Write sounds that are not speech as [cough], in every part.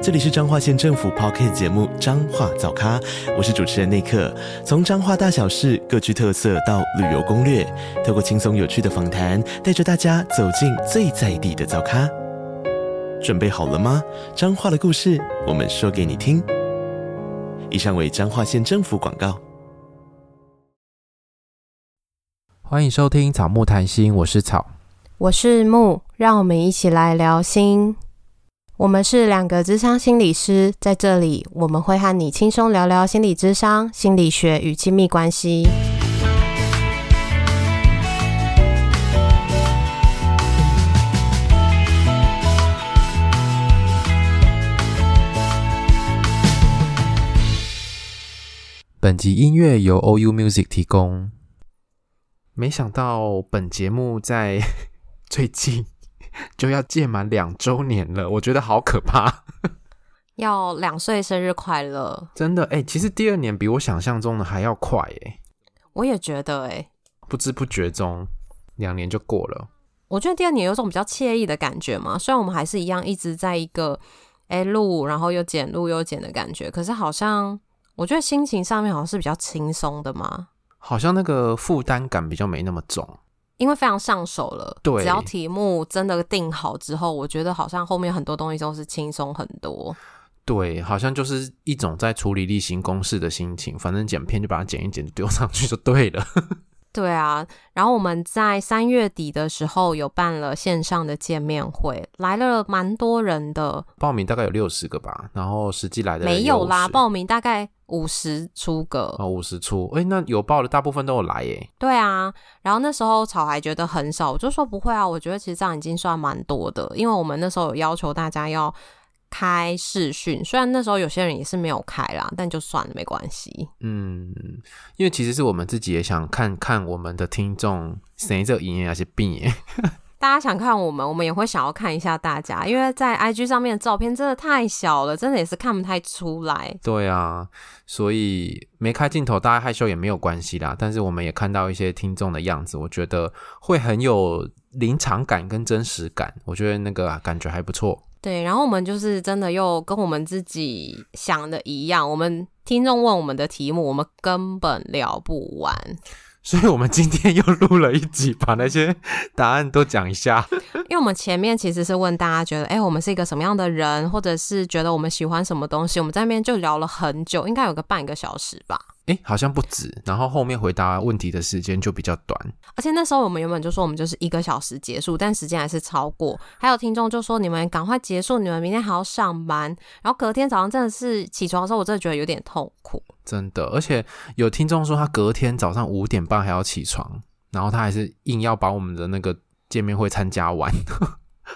这里是彰化县政府 Podcast 节目《彰化早咖》，我是主持人内克。从彰化大小事各具特色到旅游攻略，透过轻松有趣的访谈，带着大家走进最在地的早咖。准备好了吗？彰化的故事，我们说给你听。以上为彰化县政府广告。欢迎收听《草木谈心》，我是草，我是木，让我们一起来聊心。我们是两个智商心理师，在这里我们会和你轻松聊聊心理智商、心理学与亲密关系。本集音乐由 OU Music 提供。没想到本节目在 [laughs] 最近。就要届满两周年了，我觉得好可怕。要两岁生日快乐，真的哎、欸，其实第二年比我想象中的还要快哎。我也觉得哎，不知不觉中两年就过了。我觉得第二年有种比较惬意的感觉嘛，虽然我们还是一样一直在一个哎录，然后又剪录又剪的感觉，可是好像我觉得心情上面好像是比较轻松的嘛，好像那个负担感比较没那么重。因为非常上手了，对，只要题目真的定好之后，我觉得好像后面很多东西都是轻松很多。对，好像就是一种在处理例行公事的心情，反正剪片就把它剪一剪，丢上去就对了。对啊，然后我们在三月底的时候有办了线上的见面会，来了蛮多人的，报名大概有六十个吧，然后实际来的没有啦，报名大概五十出个，哦，五十出，哎，那有报的大部分都有来耶。对啊，然后那时候草还觉得很少，我就说不会啊，我觉得其实这样已经算蛮多的，因为我们那时候有要求大家要。开视讯，虽然那时候有些人也是没有开啦，但就算了，没关系。嗯，因为其实是我们自己也想看看我们的听众谁这赢还是病耶。[laughs] 大家想看我们，我们也会想要看一下大家，因为在 IG 上面的照片真的太小了，真的也是看不太出来。对啊，所以没开镜头，大家害羞也没有关系啦。但是我们也看到一些听众的样子，我觉得会很有临场感跟真实感，我觉得那个感觉还不错。对，然后我们就是真的又跟我们自己想的一样，我们听众问我们的题目，我们根本聊不完，[laughs] 所以我们今天又录了一集，把那些答案都讲一下。[laughs] 因为我们前面其实是问大家觉得，哎，我们是一个什么样的人，或者是觉得我们喜欢什么东西，我们在那边就聊了很久，应该有个半个小时吧。哎，好像不止，然后后面回答问题的时间就比较短，而且那时候我们原本就说我们就是一个小时结束，但时间还是超过。还有听众就说，你们赶快结束，你们明天还要上班。然后隔天早上真的是起床的时候，我真的觉得有点痛苦。真的，而且有听众说他隔天早上五点半还要起床，然后他还是硬要把我们的那个见面会参加完。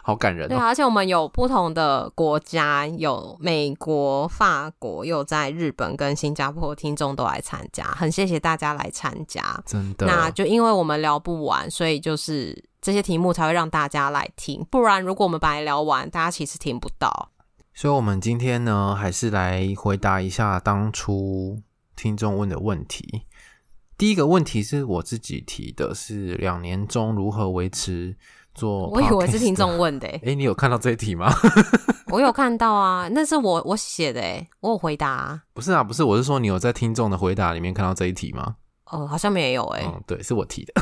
好感人哦！对啊，而且我们有不同的国家，有美国、法国，又在日本跟新加坡听众都来参加，很谢谢大家来参加。真的，那就因为我们聊不完，所以就是这些题目才会让大家来听。不然，如果我们把它聊完，大家其实听不到。所以，我们今天呢，还是来回答一下当初听众问的问题。第一个问题是我自己提的，是两年中如何维持。做，我以为是听众问的、欸，哎、欸，你有看到这一题吗？[laughs] 我有看到啊，那是我我写的、欸，我有回答、啊。不是啊，不是，我是说你有在听众的回答里面看到这一题吗？哦，好像没有、欸，哎、嗯，对，是我提的。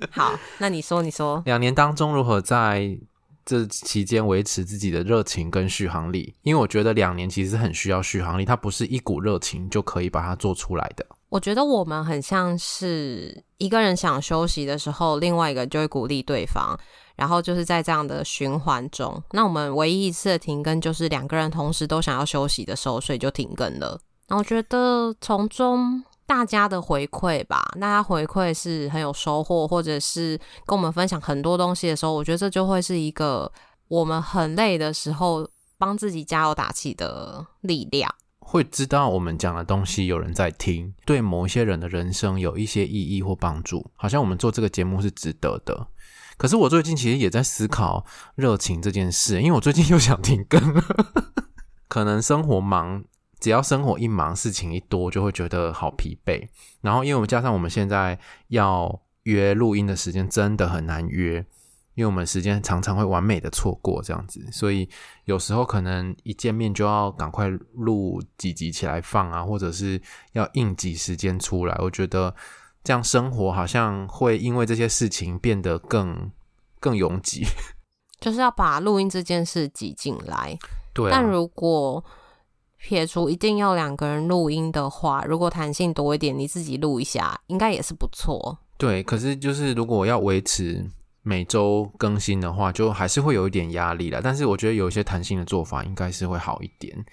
嗯、好，[laughs] 那你说，你说，两年当中如何在这期间维持自己的热情跟续航力？因为我觉得两年其实很需要续航力，它不是一股热情就可以把它做出来的。我觉得我们很像是一个人想休息的时候，另外一个就会鼓励对方，然后就是在这样的循环中。那我们唯一一次的停更就是两个人同时都想要休息的时候，所以就停更了。那我觉得从中大家的回馈吧，大家回馈是很有收获，或者是跟我们分享很多东西的时候，我觉得这就会是一个我们很累的时候帮自己加油打气的力量。会知道我们讲的东西有人在听，对某一些人的人生有一些意义或帮助，好像我们做这个节目是值得的。可是我最近其实也在思考热情这件事，因为我最近又想停更了，[laughs] 可能生活忙，只要生活一忙，事情一多，就会觉得好疲惫。然后，因为我们加上我们现在要约录音的时间真的很难约，因为我们时间常常会完美的错过这样子，所以有时候可能一见面就要赶快录几集起来放啊，或者是要应急时间出来，我觉得。这样生活好像会因为这些事情变得更 [laughs] 更拥挤，[laughs] 就是要把录音这件事挤进来。对啊，但如果撇除一定要两个人录音的话，如果弹性多一点，你自己录一下，应该也是不错。对，可是就是如果要维持每周更新的话，就还是会有一点压力了。但是我觉得有一些弹性的做法应该是会好一点。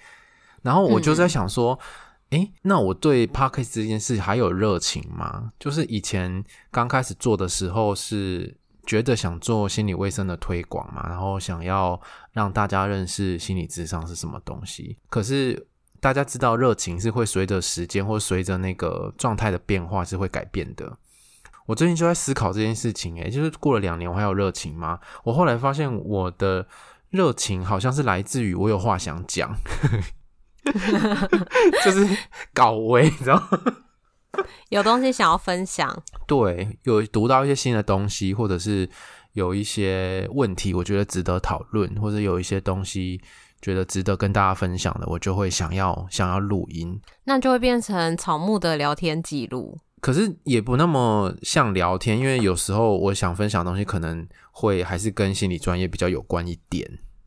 然后我就在想说。嗯诶，那我对 p a r k e s t 这件事还有热情吗？就是以前刚开始做的时候，是觉得想做心理卫生的推广嘛，然后想要让大家认识心理智商是什么东西。可是大家知道，热情是会随着时间或随着那个状态的变化是会改变的。我最近就在思考这件事情，诶，就是过了两年，我还有热情吗？我后来发现，我的热情好像是来自于我有话想讲。[laughs] [laughs] 就是搞微，你知道吗？[laughs] 有东西想要分享，对，有读到一些新的东西，或者是有一些问题，我觉得值得讨论，或者有一些东西觉得值得跟大家分享的，我就会想要想要录音，那就会变成草木的聊天记录。可是也不那么像聊天，因为有时候我想分享的东西，可能会还是跟心理专业比较有关一点，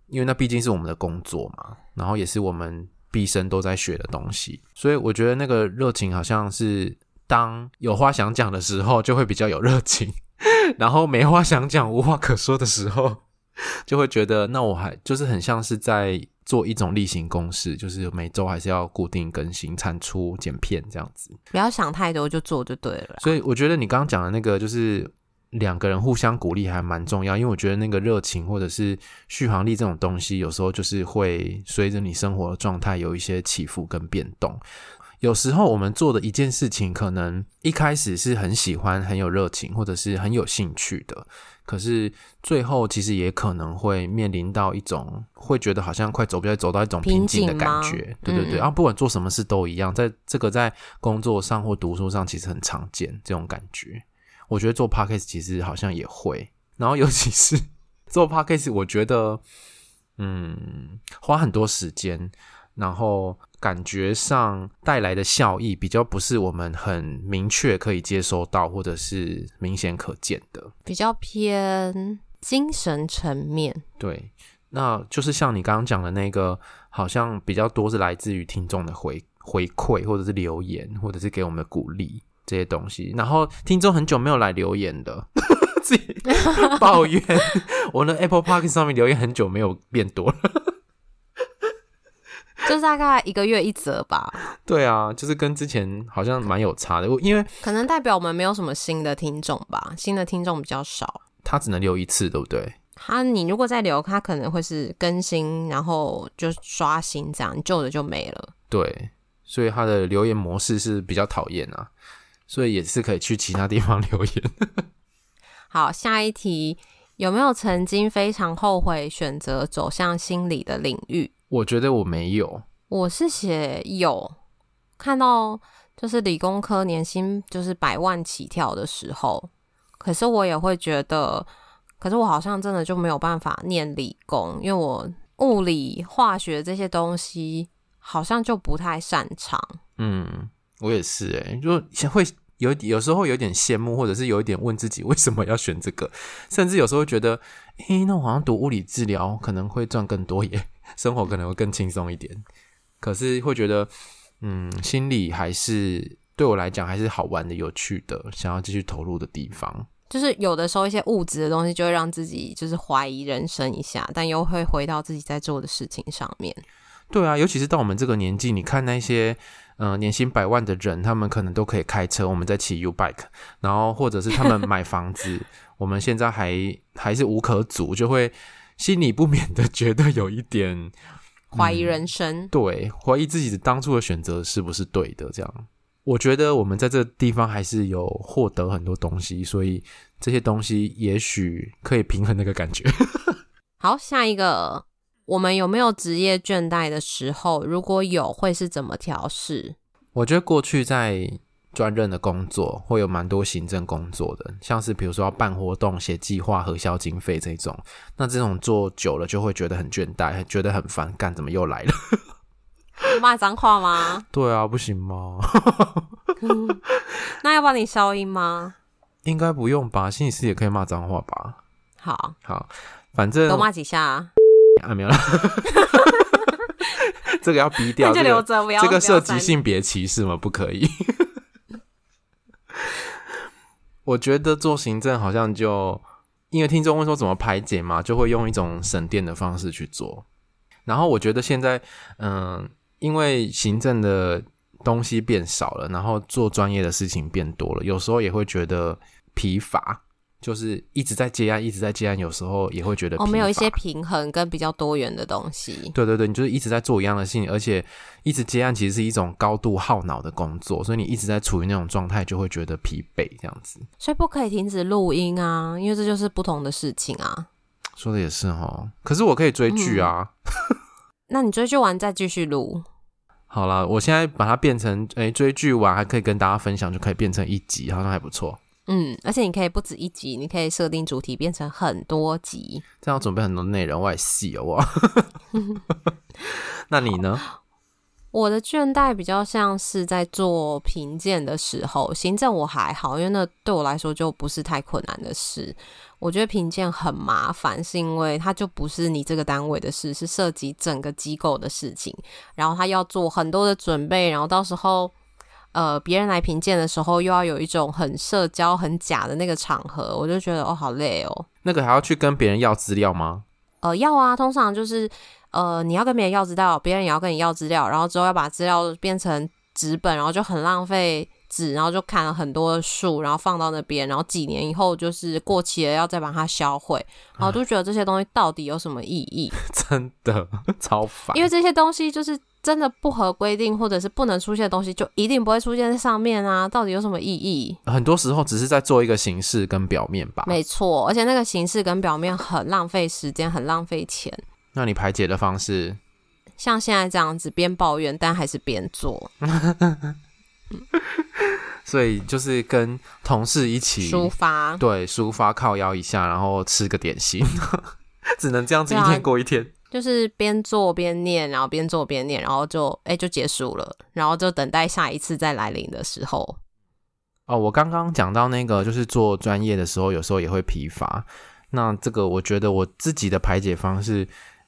因为那毕竟是我们的工作嘛，然后也是我们。毕生都在学的东西，所以我觉得那个热情好像是当有话想讲的时候，就会比较有热情；[laughs] 然后没话想讲、无话可说的时候，就会觉得那我还就是很像是在做一种例行公事，就是每周还是要固定更新、产出、剪片这样子。不要想太多，就做就对了。所以我觉得你刚刚讲的那个就是。两个人互相鼓励还蛮重要，因为我觉得那个热情或者是续航力这种东西，有时候就是会随着你生活的状态有一些起伏跟变动。有时候我们做的一件事情，可能一开始是很喜欢、很有热情，或者是很有兴趣的，可是最后其实也可能会面临到一种会觉得好像快走不下去，走到一种瓶颈的感觉。对对对，嗯、啊，不管做什么事都一样，在这个在工作上或读书上，其实很常见这种感觉。我觉得做 podcast 其实好像也会，然后尤其是 [laughs] 做 podcast，我觉得，嗯，花很多时间，然后感觉上带来的效益比较不是我们很明确可以接收到，或者是明显可见的，比较偏精神层面。对，那就是像你刚刚讲的那个，好像比较多是来自于听众的回回馈，或者是留言，或者是给我们的鼓励。这些东西，然后听众很久没有来留言的，[laughs] 自己抱怨我的 Apple Park 上面留言很久没有变多了，[laughs] 就是大概一个月一则吧。对啊，就是跟之前好像蛮有差的，因为可能代表我们没有什么新的听众吧，新的听众比较少。他只能留一次，对不对？他你如果再留，他可能会是更新，然后就刷新这样，旧的就没了。对，所以他的留言模式是比较讨厌啊。所以也是可以去其他地方留言。[laughs] 好，下一题，有没有曾经非常后悔选择走向心理的领域？我觉得我没有。我是写有，看到就是理工科年薪就是百万起跳的时候，可是我也会觉得，可是我好像真的就没有办法念理工，因为我物理、化学这些东西好像就不太擅长。嗯。我也是哎、欸，就会有有时候有点羡慕，或者是有一点问自己为什么要选这个，[laughs] 甚至有时候觉得，诶、欸，那我好像读物理治疗可能会赚更多耶，[laughs] 生活可能会更轻松一点。可是会觉得，嗯，心理还是对我来讲还是好玩的、有趣的，想要继续投入的地方。就是有的时候一些物质的东西就会让自己就是怀疑人生一下，但又会回到自己在做的事情上面。对啊，尤其是到我们这个年纪，你看那些。嗯、呃，年薪百万的人，他们可能都可以开车，我们在骑 U bike，然后或者是他们买房子，[laughs] 我们现在还还是无可阻，就会心里不免的觉得有一点怀疑人生，嗯、对，怀疑自己的当初的选择是不是对的。这样，我觉得我们在这地方还是有获得很多东西，所以这些东西也许可以平衡那个感觉。[laughs] 好，下一个，我们有没有职业倦怠的时候？如果有，会是怎么调试？我觉得过去在。专任的工作会有蛮多行政工作的，像是比如说要办活动、写计划、核销经费这种。那这种做久了就会觉得很倦怠，觉得很烦，干怎么又来了？[laughs] 骂脏话吗？对啊，不行吗？嗯、[laughs] 那要帮你消音吗？应该不用吧，心理师也可以骂脏话吧？好，好，反正多骂几下啊，啊没有了。[laughs] 这个要逼掉，就留着，不要这个涉及性别歧视吗？不可以。[laughs] 我觉得做行政好像就，因为听众问说怎么排解嘛，就会用一种省电的方式去做。然后我觉得现在，嗯，因为行政的东西变少了，然后做专业的事情变多了，有时候也会觉得疲乏。就是一直在接案，一直在接案，有时候也会觉得哦，没有一些平衡跟比较多元的东西。对对对，你就是一直在做一样的事情，而且一直接案其实是一种高度耗脑的工作，所以你一直在处于那种状态，就会觉得疲惫这样子。所以不可以停止录音啊，因为这就是不同的事情啊。说的也是哈，可是我可以追剧啊。嗯、[laughs] 那你追剧完再继续录。好了，我现在把它变成诶、欸，追剧完还可以跟大家分享，就可以变成一集，好像还不错。嗯，而且你可以不止一集，你可以设定主题变成很多集，这样要准备很多内容，我也细哦哇。[laughs] 那你呢？我的倦怠比较像是在做评鉴的时候，行政我还好，因为那对我来说就不是太困难的事。我觉得评鉴很麻烦，是因为它就不是你这个单位的事，是涉及整个机构的事情，然后他要做很多的准备，然后到时候。呃，别人来评鉴的时候，又要有一种很社交、很假的那个场合，我就觉得哦，好累哦。那个还要去跟别人要资料吗？呃，要啊，通常就是呃，你要跟别人要资料，别人也要跟你要资料，然后之后要把资料变成纸本，然后就很浪费纸，然后就砍了很多的树，然后放到那边，然后几年以后就是过期了，要再把它销毁，然后就觉得这些东西到底有什么意义？[laughs] 真的超烦，因为这些东西就是。真的不合规定或者是不能出现的东西，就一定不会出现在上面啊？到底有什么意义？很多时候只是在做一个形式跟表面吧。没错，而且那个形式跟表面很浪费时间，很浪费钱。那你排解的方式？像现在这样子，边抱怨但还是边做。[laughs] 所以就是跟同事一起抒发，对，抒发靠腰一下，然后吃个点心，[laughs] 只能这样子一天过一天。就是边做边念，然后边做边念，然后就哎、就结束了，然后就等待下一次再来临的时候。哦，我刚刚讲到那个，就是做专业的时候，有时候也会疲乏。那这个我觉得我自己的排解方式，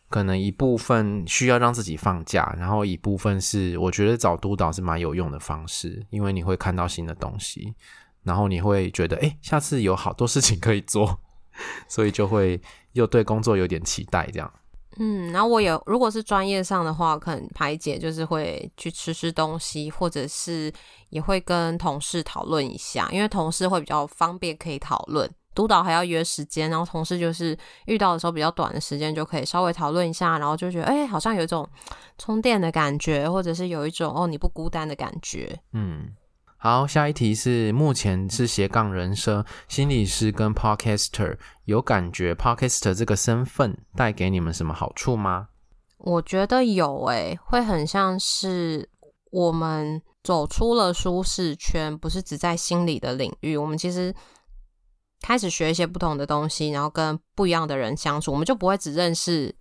可能一部分需要让自己放假，然后一部分是我觉得找督导是蛮有用的方式，因为你会看到新的东西，然后你会觉得哎、下次有好多事情可以做，[laughs] 所以就会又对工作有点期待这样。嗯，然后我有，如果是专业上的话，可能排解就是会去吃吃东西，或者是也会跟同事讨论一下，因为同事会比较方便可以讨论。督导还要约时间，然后同事就是遇到的时候比较短的时间就可以稍微讨论一下，然后就觉得哎，好像有一种充电的感觉，或者是有一种哦你不孤单的感觉。嗯。好，下一题是目前是斜杠人生心理师跟 Podcaster，有感觉 Podcaster 这个身份带给你们什么好处吗？我觉得有诶、会很像是我们走出了舒适圈，不是只在心理的领域，我们其实开始学一些不同的东西，然后跟不一样的人相处，我们就不会只认识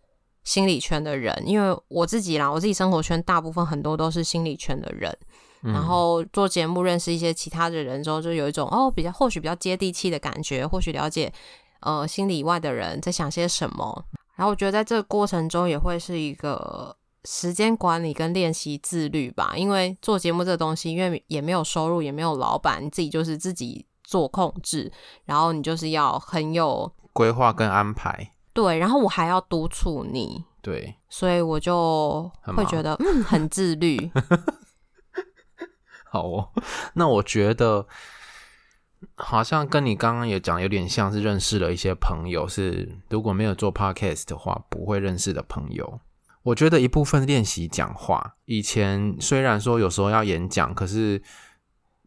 心理圈的人，因为我自己啦，我自己生活圈大部分很多都是心理圈的人。然后做节目认识一些其他的人之后，就有一种哦，比较或许比较接地气的感觉，或许了解呃心里以外的人在想些什么。然后我觉得在这个过程中也会是一个时间管理跟练习自律吧，因为做节目这个东西，因为也没有收入，也没有老板，你自己就是自己做控制，然后你就是要很有规划跟安排。对，然后我还要督促你。对，所以我就会觉得嗯很自律。好哦，[laughs] 那我觉得好像跟你刚刚也讲有点像是认识了一些朋友，是如果没有做 podcast 的话不会认识的朋友。我觉得一部分练习讲话。以前虽然说有时候要演讲，可是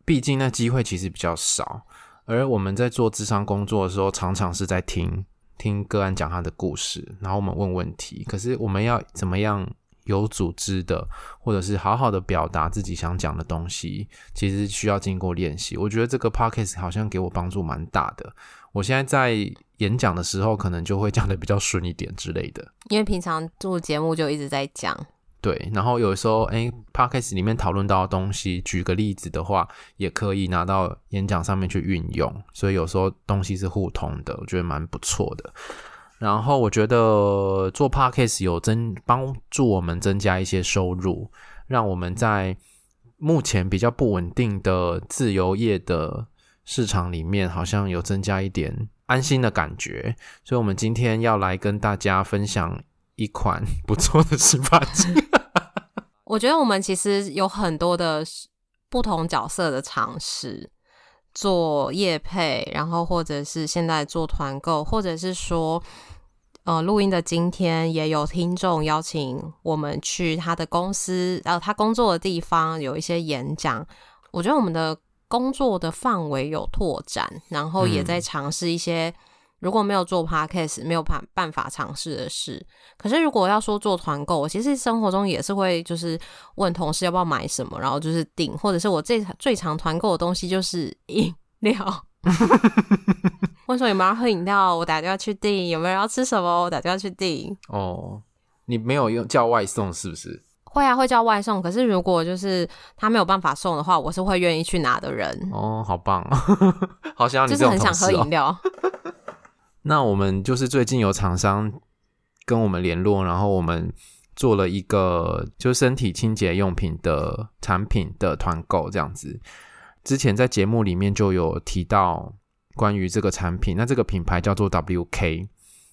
毕竟那机会其实比较少。而我们在做智商工作的时候，常常是在听听个案讲他的故事，然后我们问问题。可是我们要怎么样有组织的，或者是好好的表达自己想讲的东西，其实需要经过练习。我觉得这个 podcast 好像给我帮助蛮大的。我现在在演讲的时候，可能就会讲的比较顺一点之类的。因为平常做节目就一直在讲。对，然后有时候，哎，podcast 里面讨论到的东西，举个例子的话，也可以拿到演讲上面去运用。所以有时候东西是互通的，我觉得蛮不错的。然后我觉得做 podcast 有增帮助我们增加一些收入，让我们在目前比较不稳定的自由业的。市场里面好像有增加一点安心的感觉，所以我们今天要来跟大家分享一款 [laughs] 不错的洗发精。[laughs] 我觉得我们其实有很多的不同角色的尝试，做业配，然后或者是现在做团购，或者是说，呃，录音的今天也有听众邀请我们去他的公司，然后他工作的地方有一些演讲。我觉得我们的。工作的范围有拓展，然后也在尝试一些如果没有做 podcast 没有办办法尝试的事。可是如果要说做团购，我其实生活中也是会就是问同事要不要买什么，然后就是订，或者是我最最常团购的东西就是饮料。[laughs] 问说有没有要喝饮料，我打电话去订；有没有人要吃什么，我打电话去订。哦，你没有用叫外送是不是？会啊，会叫外送。可是如果就是他没有办法送的话，我是会愿意去拿的人。哦，好棒，[laughs] 好想要你、哦、就是很想喝饮料。[laughs] 那我们就是最近有厂商跟我们联络，然后我们做了一个就是身体清洁用品的产品的团购这样子。之前在节目里面就有提到关于这个产品，那这个品牌叫做 WK，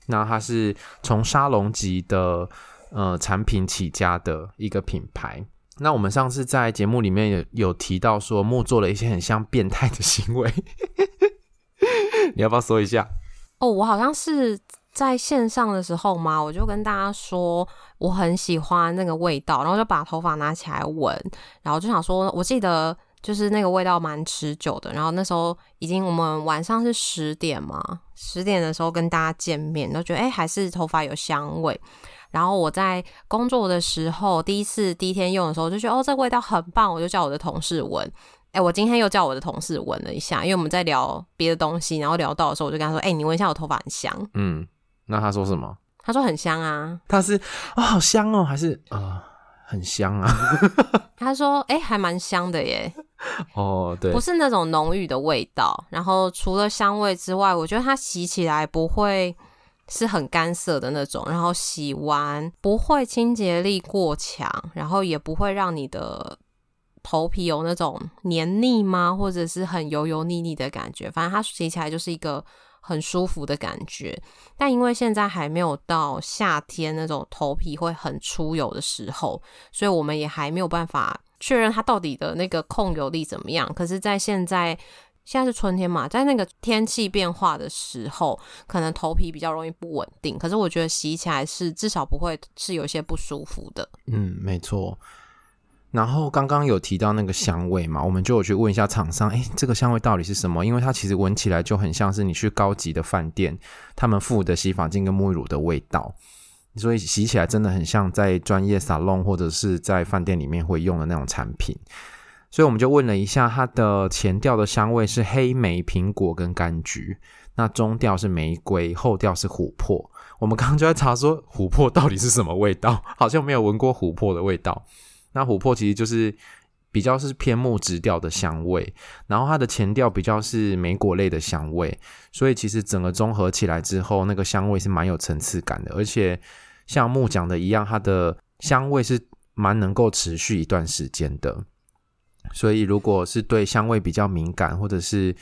那它是从沙龙级的。呃，产品起家的一个品牌。那我们上次在节目里面有有提到说，木做了一些很像变态的行为，[laughs] 你要不要说一下？哦，我好像是在线上的时候嘛，我就跟大家说我很喜欢那个味道，然后就把头发拿起来闻，然后就想说，我记得就是那个味道蛮持久的。然后那时候已经我们晚上是十点嘛，十点的时候跟大家见面，都觉得哎，还是头发有香味。然后我在工作的时候，第一次第一天用的时候，就觉得哦，这个味道很棒，我就叫我的同事闻。哎，我今天又叫我的同事闻了一下，因为我们在聊别的东西，然后聊到的时候，我就跟他说：“哎，你闻一下我头发很香。”嗯，那他说什么？他说很香啊。他是啊、哦，好香哦，还是啊、呃，很香啊？[laughs] 他说：“哎，还蛮香的耶。”哦，对，不是那种浓郁的味道。然后除了香味之外，我觉得它洗起来不会。是很干涩的那种，然后洗完不会清洁力过强，然后也不会让你的头皮有那种黏腻吗？或者是很油油腻腻的感觉。反正它洗起来就是一个很舒服的感觉。但因为现在还没有到夏天那种头皮会很出油的时候，所以我们也还没有办法确认它到底的那个控油力怎么样。可是，在现在。现在是春天嘛，在那个天气变化的时候，可能头皮比较容易不稳定。可是我觉得洗起来是至少不会是有些不舒服的。嗯，没错。然后刚刚有提到那个香味嘛，我们就有去问一下厂商，诶，这个香味到底是什么？因为它其实闻起来就很像是你去高级的饭店，他们附的洗发精跟沐浴乳的味道，所以洗起来真的很像在专业沙龙或者是在饭店里面会用的那种产品。所以我们就问了一下，它的前调的香味是黑莓、苹果跟柑橘，那中调是玫瑰，后调是琥珀。我们刚刚就在查说琥珀到底是什么味道，好像没有闻过琥珀的味道。那琥珀其实就是比较是偏木质调的香味，然后它的前调比较是莓果类的香味，所以其实整个综合起来之后，那个香味是蛮有层次感的，而且像木讲的一样，它的香味是蛮能够持续一段时间的。所以，如果是对香味比较敏感，或者是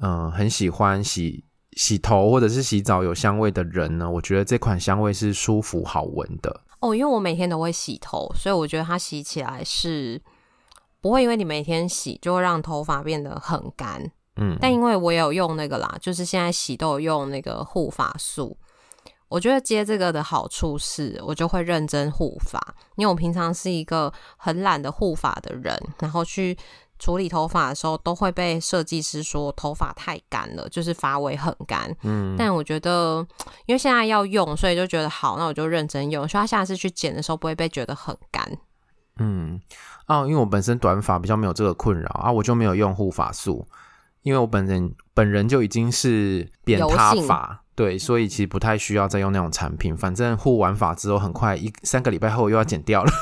嗯、很喜欢洗洗头或者是洗澡有香味的人呢，我觉得这款香味是舒服好闻的哦。因为我每天都会洗头，所以我觉得它洗起来是不会因为你每天洗就会让头发变得很干。嗯，但因为我有用那个啦，就是现在洗都有用那个护发素，我觉得接这个的好处是，我就会认真护发，因为我平常是一个很懒的护发的人，然后去处理头发的时候，都会被设计师说头发太干了，就是发尾很干。嗯，但我觉得，[tsk] 因为现在要用，所以就觉得好，那我就认真用，所以他下次去剪的时候不会被觉得很干。嗯，啊，因为我本身短发比较没有这个困扰啊，我就没有用护发素，因为我本人本人就已经是扁塌发。对，所以其实不太需要再用那种产品，反正护完发之后，很快一三个礼拜后又要剪掉了，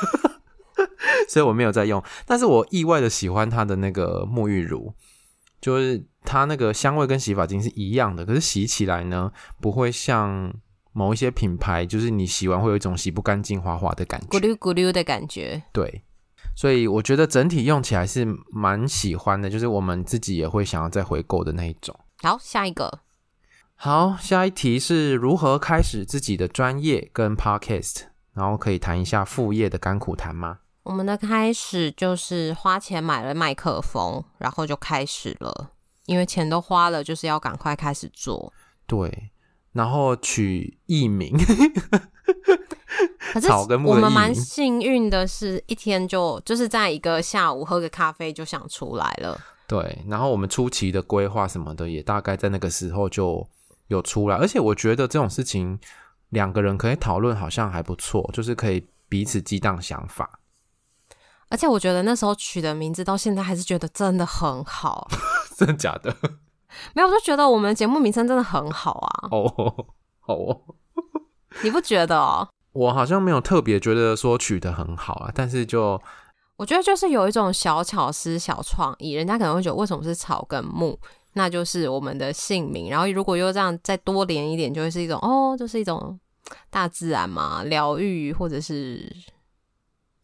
所以我没有在用。但是我意外的喜欢它的那个沐浴乳，就是它那个香味跟洗发精是一样的，可是洗起来呢，不会像某一些品牌，就是你洗完会有一种洗不干净、滑滑的感觉，咕噜咕噜的感觉。对，所以我觉得整体用起来是蛮喜欢的，就是我们自己也会想要再回购的那一种。好，下一个。好，下一题是如何开始自己的专业跟 podcast，然后可以谈一下副业的甘苦谈吗？我们的开始就是花钱买了麦克风，然后就开始了，因为钱都花了，就是要赶快开始做。对，然后取艺名，可是我们蛮幸运的是，一天就就是在一个下午喝个咖啡就想出来了。对，然后我们初期的规划什么的，也大概在那个时候就。有出来，而且我觉得这种事情两个人可以讨论，好像还不错，就是可以彼此激荡想法。而且我觉得那时候取的名字到现在还是觉得真的很好，[laughs] 真的假的？[laughs] 没有，我就觉得我们节目名称真的很好啊。哦，好哦，你不觉得哦？[laughs] 我好像没有特别觉得说取得很好啊，但是就我觉得就是有一种小巧思、小创意，人家可能会觉得为什么是草跟木？那就是我们的姓名，然后如果又这样再多连一点，就会是一种哦，就是一种大自然嘛，疗愈或者是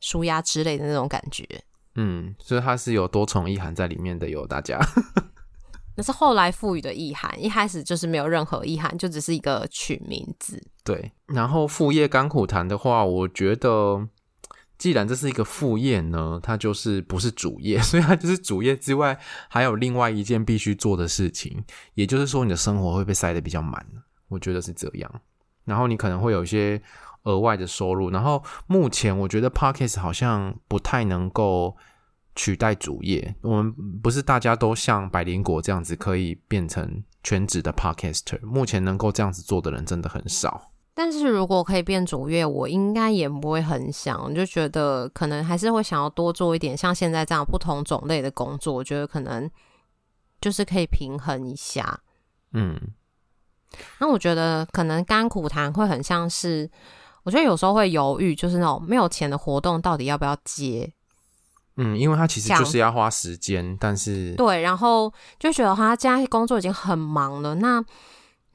舒压之类的那种感觉。嗯，所以它是有多重意涵在里面的，有大家。[laughs] 那是后来赋予的意涵，一开始就是没有任何意涵，就只是一个取名字。对，然后副业甘苦谈的话，我觉得。既然这是一个副业呢，它就是不是主业，[laughs] 所以它就是主业之外还有另外一件必须做的事情。也就是说，你的生活会被塞得比较满，我觉得是这样。然后你可能会有一些额外的收入。然后目前我觉得 Podcast 好像不太能够取代主业。我们不是大家都像百灵果这样子可以变成全职的 Podcaster。目前能够这样子做的人真的很少。但是如果可以变主业，我应该也不会很想，我就觉得可能还是会想要多做一点，像现在这样不同种类的工作，我觉得可能就是可以平衡一下。嗯，那我觉得可能甘苦谈会很像是，我觉得有时候会犹豫，就是那种没有钱的活动到底要不要接。嗯，因为他其实就是要花时间，但是对，然后就觉得他现在工作已经很忙了，那。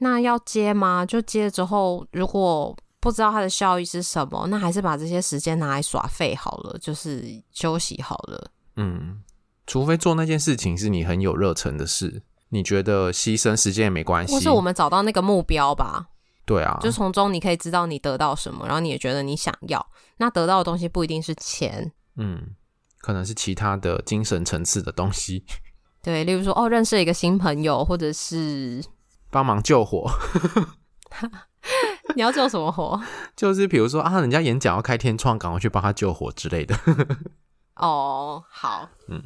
那要接吗？就接了之后，如果不知道它的效益是什么，那还是把这些时间拿来耍废好了，就是休息好了。嗯，除非做那件事情是你很有热忱的事，你觉得牺牲时间也没关系。或是我们找到那个目标吧。对啊，就从中你可以知道你得到什么，然后你也觉得你想要。那得到的东西不一定是钱，嗯，可能是其他的精神层次的东西。对，例如说哦，认识一个新朋友，或者是。帮忙救火，[laughs] 你要救什么火？就是比如说啊，人家演讲要开天窗，赶快去帮他救火之类的。哦，好，嗯，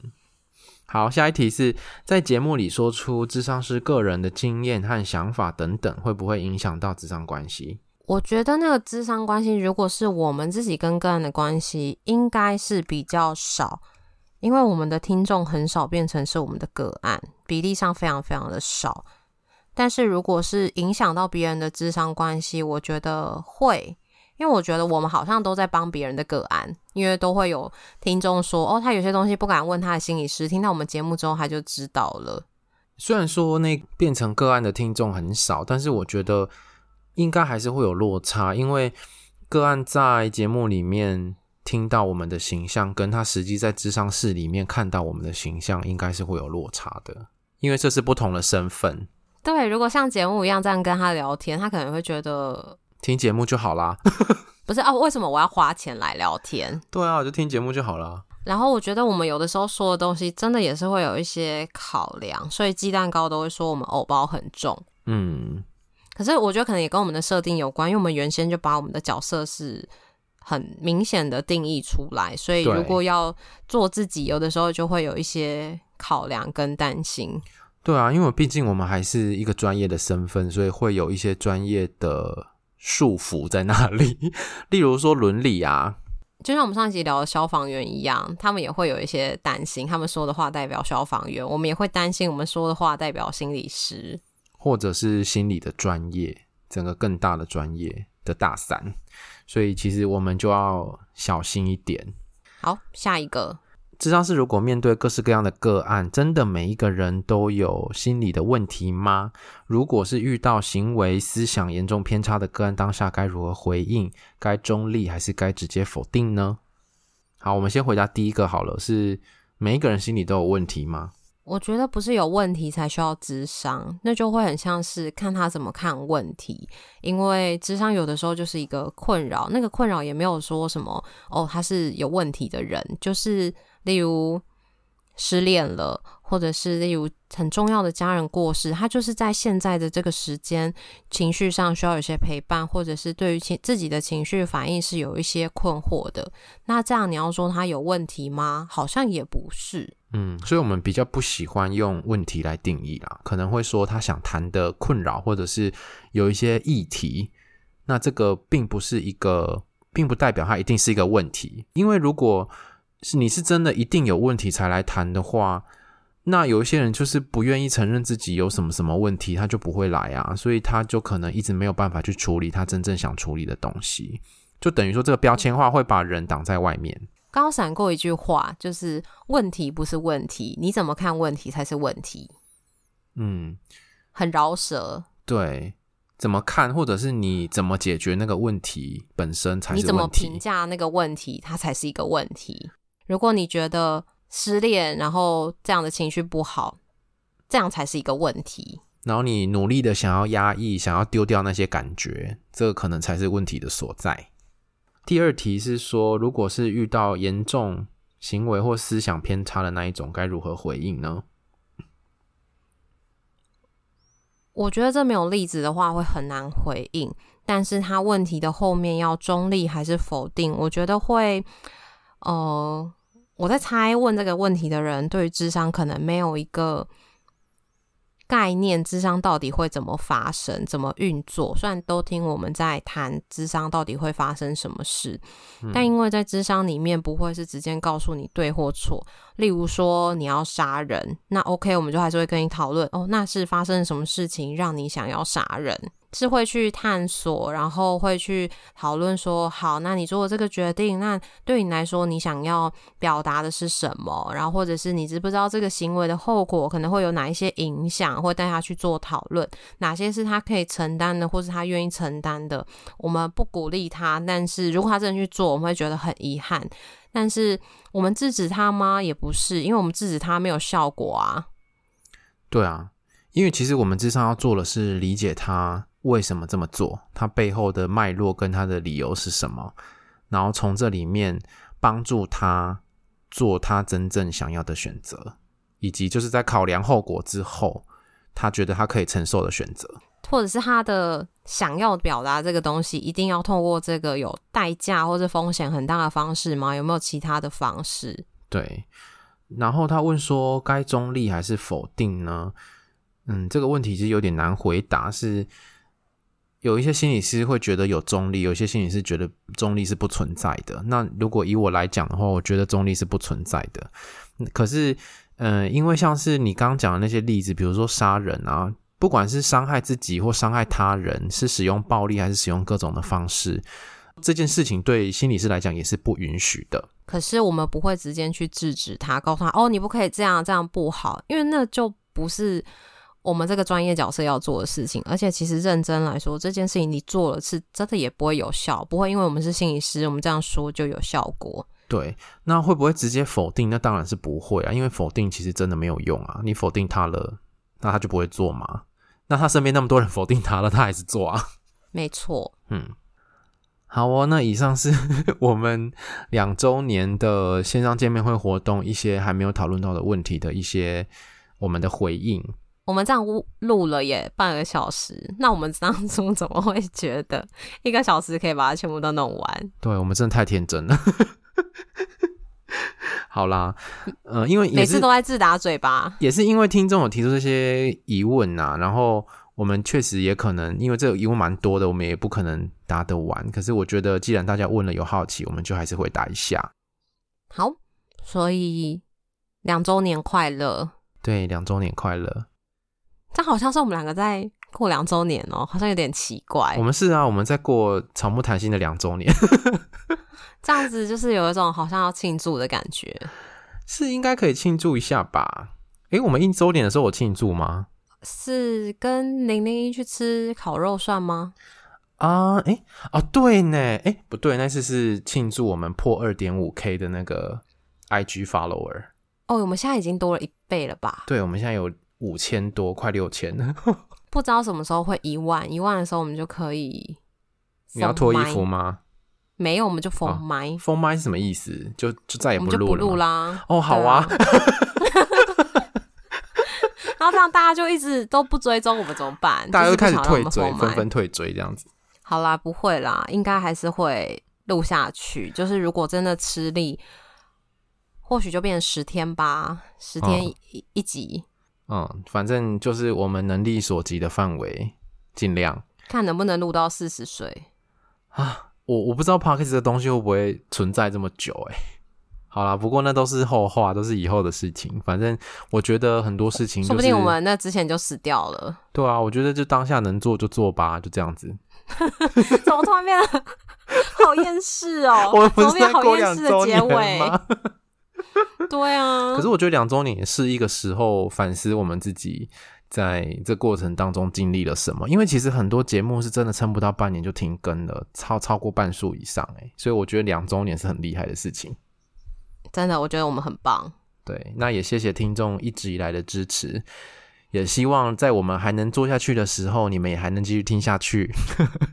好，下一题是在节目里说出咨商师个人的经验和想法等等，会不会影响到咨商关系？我觉得那个咨商关系，如果是我们自己跟个人的关系，应该是比较少，因为我们的听众很少变成是我们的个案，比例上非常非常的少。但是如果是影响到别人的智商关系，我觉得会，因为我觉得我们好像都在帮别人的个案，因为都会有听众说，哦，他有些东西不敢问他的心理师，听到我们节目之后他就知道了。虽然说那变成个案的听众很少，但是我觉得应该还是会有落差，因为个案在节目里面听到我们的形象，跟他实际在智商室里面看到我们的形象，应该是会有落差的，因为这是不同的身份。对，如果像节目一样这样跟他聊天，他可能会觉得听节目就好啦。[laughs] 不是啊？为什么我要花钱来聊天？对啊，我就听节目就好了。然后我觉得我们有的时候说的东西，真的也是会有一些考量，所以鸡蛋糕都会说我们偶包很重。嗯，可是我觉得可能也跟我们的设定有关，因为我们原先就把我们的角色是很明显的定义出来，所以如果要做自己，有的时候就会有一些考量跟担心。对啊，因为毕竟我们还是一个专业的身份，所以会有一些专业的束缚在那里，例如说伦理啊。就像我们上一集聊的消防员一样，他们也会有一些担心，他们说的话代表消防员，我们也会担心我们说的话代表心理师，或者是心理的专业，整个更大的专业的大三，所以其实我们就要小心一点。好，下一个。智商是如果面对各式各样的个案，真的每一个人都有心理的问题吗？如果是遇到行为思想严重偏差的个案，当下该如何回应？该中立还是该直接否定呢？好，我们先回答第一个好了，是每一个人心里都有问题吗？我觉得不是有问题才需要智商，那就会很像是看他怎么看问题，因为智商有的时候就是一个困扰，那个困扰也没有说什么哦，他是有问题的人，就是。例如失恋了，或者是例如很重要的家人过世，他就是在现在的这个时间，情绪上需要有些陪伴，或者是对于情自己的情绪反应是有一些困惑的。那这样你要说他有问题吗？好像也不是。嗯，所以我们比较不喜欢用问题来定义啦，可能会说他想谈的困扰，或者是有一些议题。那这个并不是一个，并不代表他一定是一个问题，因为如果是你是真的一定有问题才来谈的话，那有一些人就是不愿意承认自己有什么什么问题，他就不会来啊，所以他就可能一直没有办法去处理他真正想处理的东西，就等于说这个标签化会把人挡在外面。刚刚闪过一句话，就是问题不是问题，你怎么看问题才是问题。嗯，很饶舌。对，怎么看或者是你怎么解决那个问题本身才是问题。你怎么评价那个问题，它才是一个问题。如果你觉得失恋，然后这样的情绪不好，这样才是一个问题。然后你努力的想要压抑，想要丢掉那些感觉，这个可能才是问题的所在。第二题是说，如果是遇到严重行为或思想偏差的那一种，该如何回应呢？我觉得这没有例子的话会很难回应，但是他问题的后面要中立还是否定，我觉得会。呃，我在猜问这个问题的人对于智商可能没有一个概念，智商到底会怎么发生、怎么运作？虽然都听我们在谈智商到底会发生什么事，嗯、但因为在智商里面不会是直接告诉你对或错。例如说你要杀人，那 OK，我们就还是会跟你讨论哦，那是发生什么事情让你想要杀人？是会去探索，然后会去讨论说，好，那你做这个决定，那对你来说，你想要表达的是什么？然后或者是你知不知道这个行为的后果可能会有哪一些影响，会带他去做讨论，哪些是他可以承担的，或是他愿意承担的。我们不鼓励他，但是如果他真的去做，我们会觉得很遗憾。但是我们制止他吗？也不是，因为我们制止他没有效果啊。对啊，因为其实我们咨商要做的是理解他。为什么这么做？他背后的脉络跟他的理由是什么？然后从这里面帮助他做他真正想要的选择，以及就是在考量后果之后，他觉得他可以承受的选择，或者是他的想要表达这个东西，一定要透过这个有代价或者风险很大的方式吗？有没有其他的方式？对。然后他问说，该中立还是否定呢？嗯，这个问题其实有点难回答，是。有一些心理师会觉得有中立，有些心理师觉得中立是不存在的。那如果以我来讲的话，我觉得中立是不存在的。可是，嗯、因为像是你刚刚讲的那些例子，比如说杀人啊，不管是伤害自己或伤害他人，是使用暴力还是使用各种的方式，这件事情对心理师来讲也是不允许的。可是我们不会直接去制止他，告诉他哦，你不可以这样，这样不好，因为那就不是。我们这个专业角色要做的事情，而且其实认真来说，这件事情你做了是真的也不会有效，不会因为我们是心理师，我们这样说就有效果。对，那会不会直接否定？那当然是不会啊，因为否定其实真的没有用啊。你否定他了，那他就不会做吗？那他身边那么多人否定他了，他还是做啊？没错。嗯，好哦。那以上是 [laughs] 我们两周年的线上见面会活动一些还没有讨论到的问题的一些我们的回应。我们这样录了也半个小时，那我们当初怎么会觉得一个小时可以把它全部都弄完？对，我们真的太天真了。[laughs] 好啦，呃，因为每次都在自打嘴巴，也是因为听众有提出这些疑问呐，然后我们确实也可能因为这个疑问蛮多的，我们也不可能答得完。可是我觉得，既然大家问了有好奇，我们就还是回答一下。好，所以两周年快乐，对，两周年快乐。这好像是我们两个在过两周年哦，好像有点奇怪。我们是啊，我们在过草木谈心的两周年。[laughs] 这样子就是有一种好像要庆祝的感觉，是应该可以庆祝一下吧？哎，我们一周年的时候有庆祝吗？是跟零零一去吃烤肉算吗？啊，哎，哦，对呢，哎，不对，那次是庆祝我们破二点五 K 的那个 IG follower。哦，我们现在已经多了一倍了吧？对，我们现在有五千多，快六千了。[laughs] 不知道什么时候会一万，一万的时候我们就可以。你要脱衣服吗？没有，我们就封麦。封麦是什么意思？就就再也不录了。录啦。哦，好啊。[laughs] 然后这样大家就一直都不追踪我们怎么办？大家就开始退追，纷纷退追这样子。好啦，不会啦，应该还是会录下去。就是如果真的吃力，或许就变成十天吧，十天一一集。嗯，反正就是我们能力所及的范围，尽量看能不能录到四十岁啊。我我不知道 Podcast 的东西会不会存在这么久哎、欸。好啦，不过那都是后话，都是以后的事情。反正我觉得很多事情、就是，说不定我们那之前就死掉了。对啊，我觉得就当下能做就做吧，就这样子。[laughs] 怎么突然变得 [laughs] 好厌世哦？我们不是在过两周年吗？[laughs] 对啊。可是我觉得两周年也是一个时候反思我们自己。在这过程当中经历了什么？因为其实很多节目是真的撑不到半年就停更了，超超过半数以上哎，所以我觉得两周年是很厉害的事情。真的，我觉得我们很棒。对，那也谢谢听众一直以来的支持，也希望在我们还能做下去的时候，你们也还能继续听下去。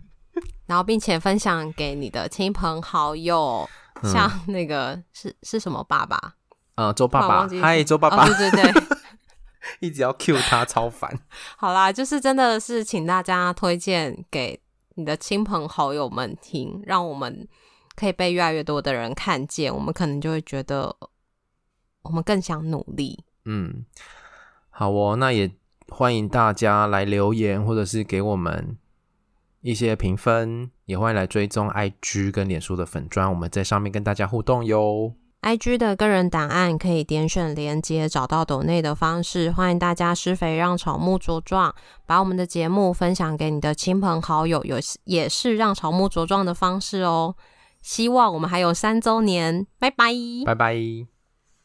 [laughs] 然后，并且分享给你的亲朋好友，嗯、像那个是是什么爸爸？呃，周爸爸，嗨，周爸爸，哦、对对对。[laughs] 一直要 cue 他，超烦。[laughs] 好啦，就是真的是请大家推荐给你的亲朋好友们听，让我们可以被越来越多的人看见，我们可能就会觉得我们更想努力。嗯，好哦，那也欢迎大家来留言，或者是给我们一些评分，也欢迎来追踪 IG 跟脸书的粉砖，我们在上面跟大家互动哟。IG 的个人档案可以点选连接找到抖内的方式，欢迎大家施肥让草木茁壮，把我们的节目分享给你的亲朋好友，有也是让草木茁壮的方式哦。希望我们还有三周年，拜拜，拜拜。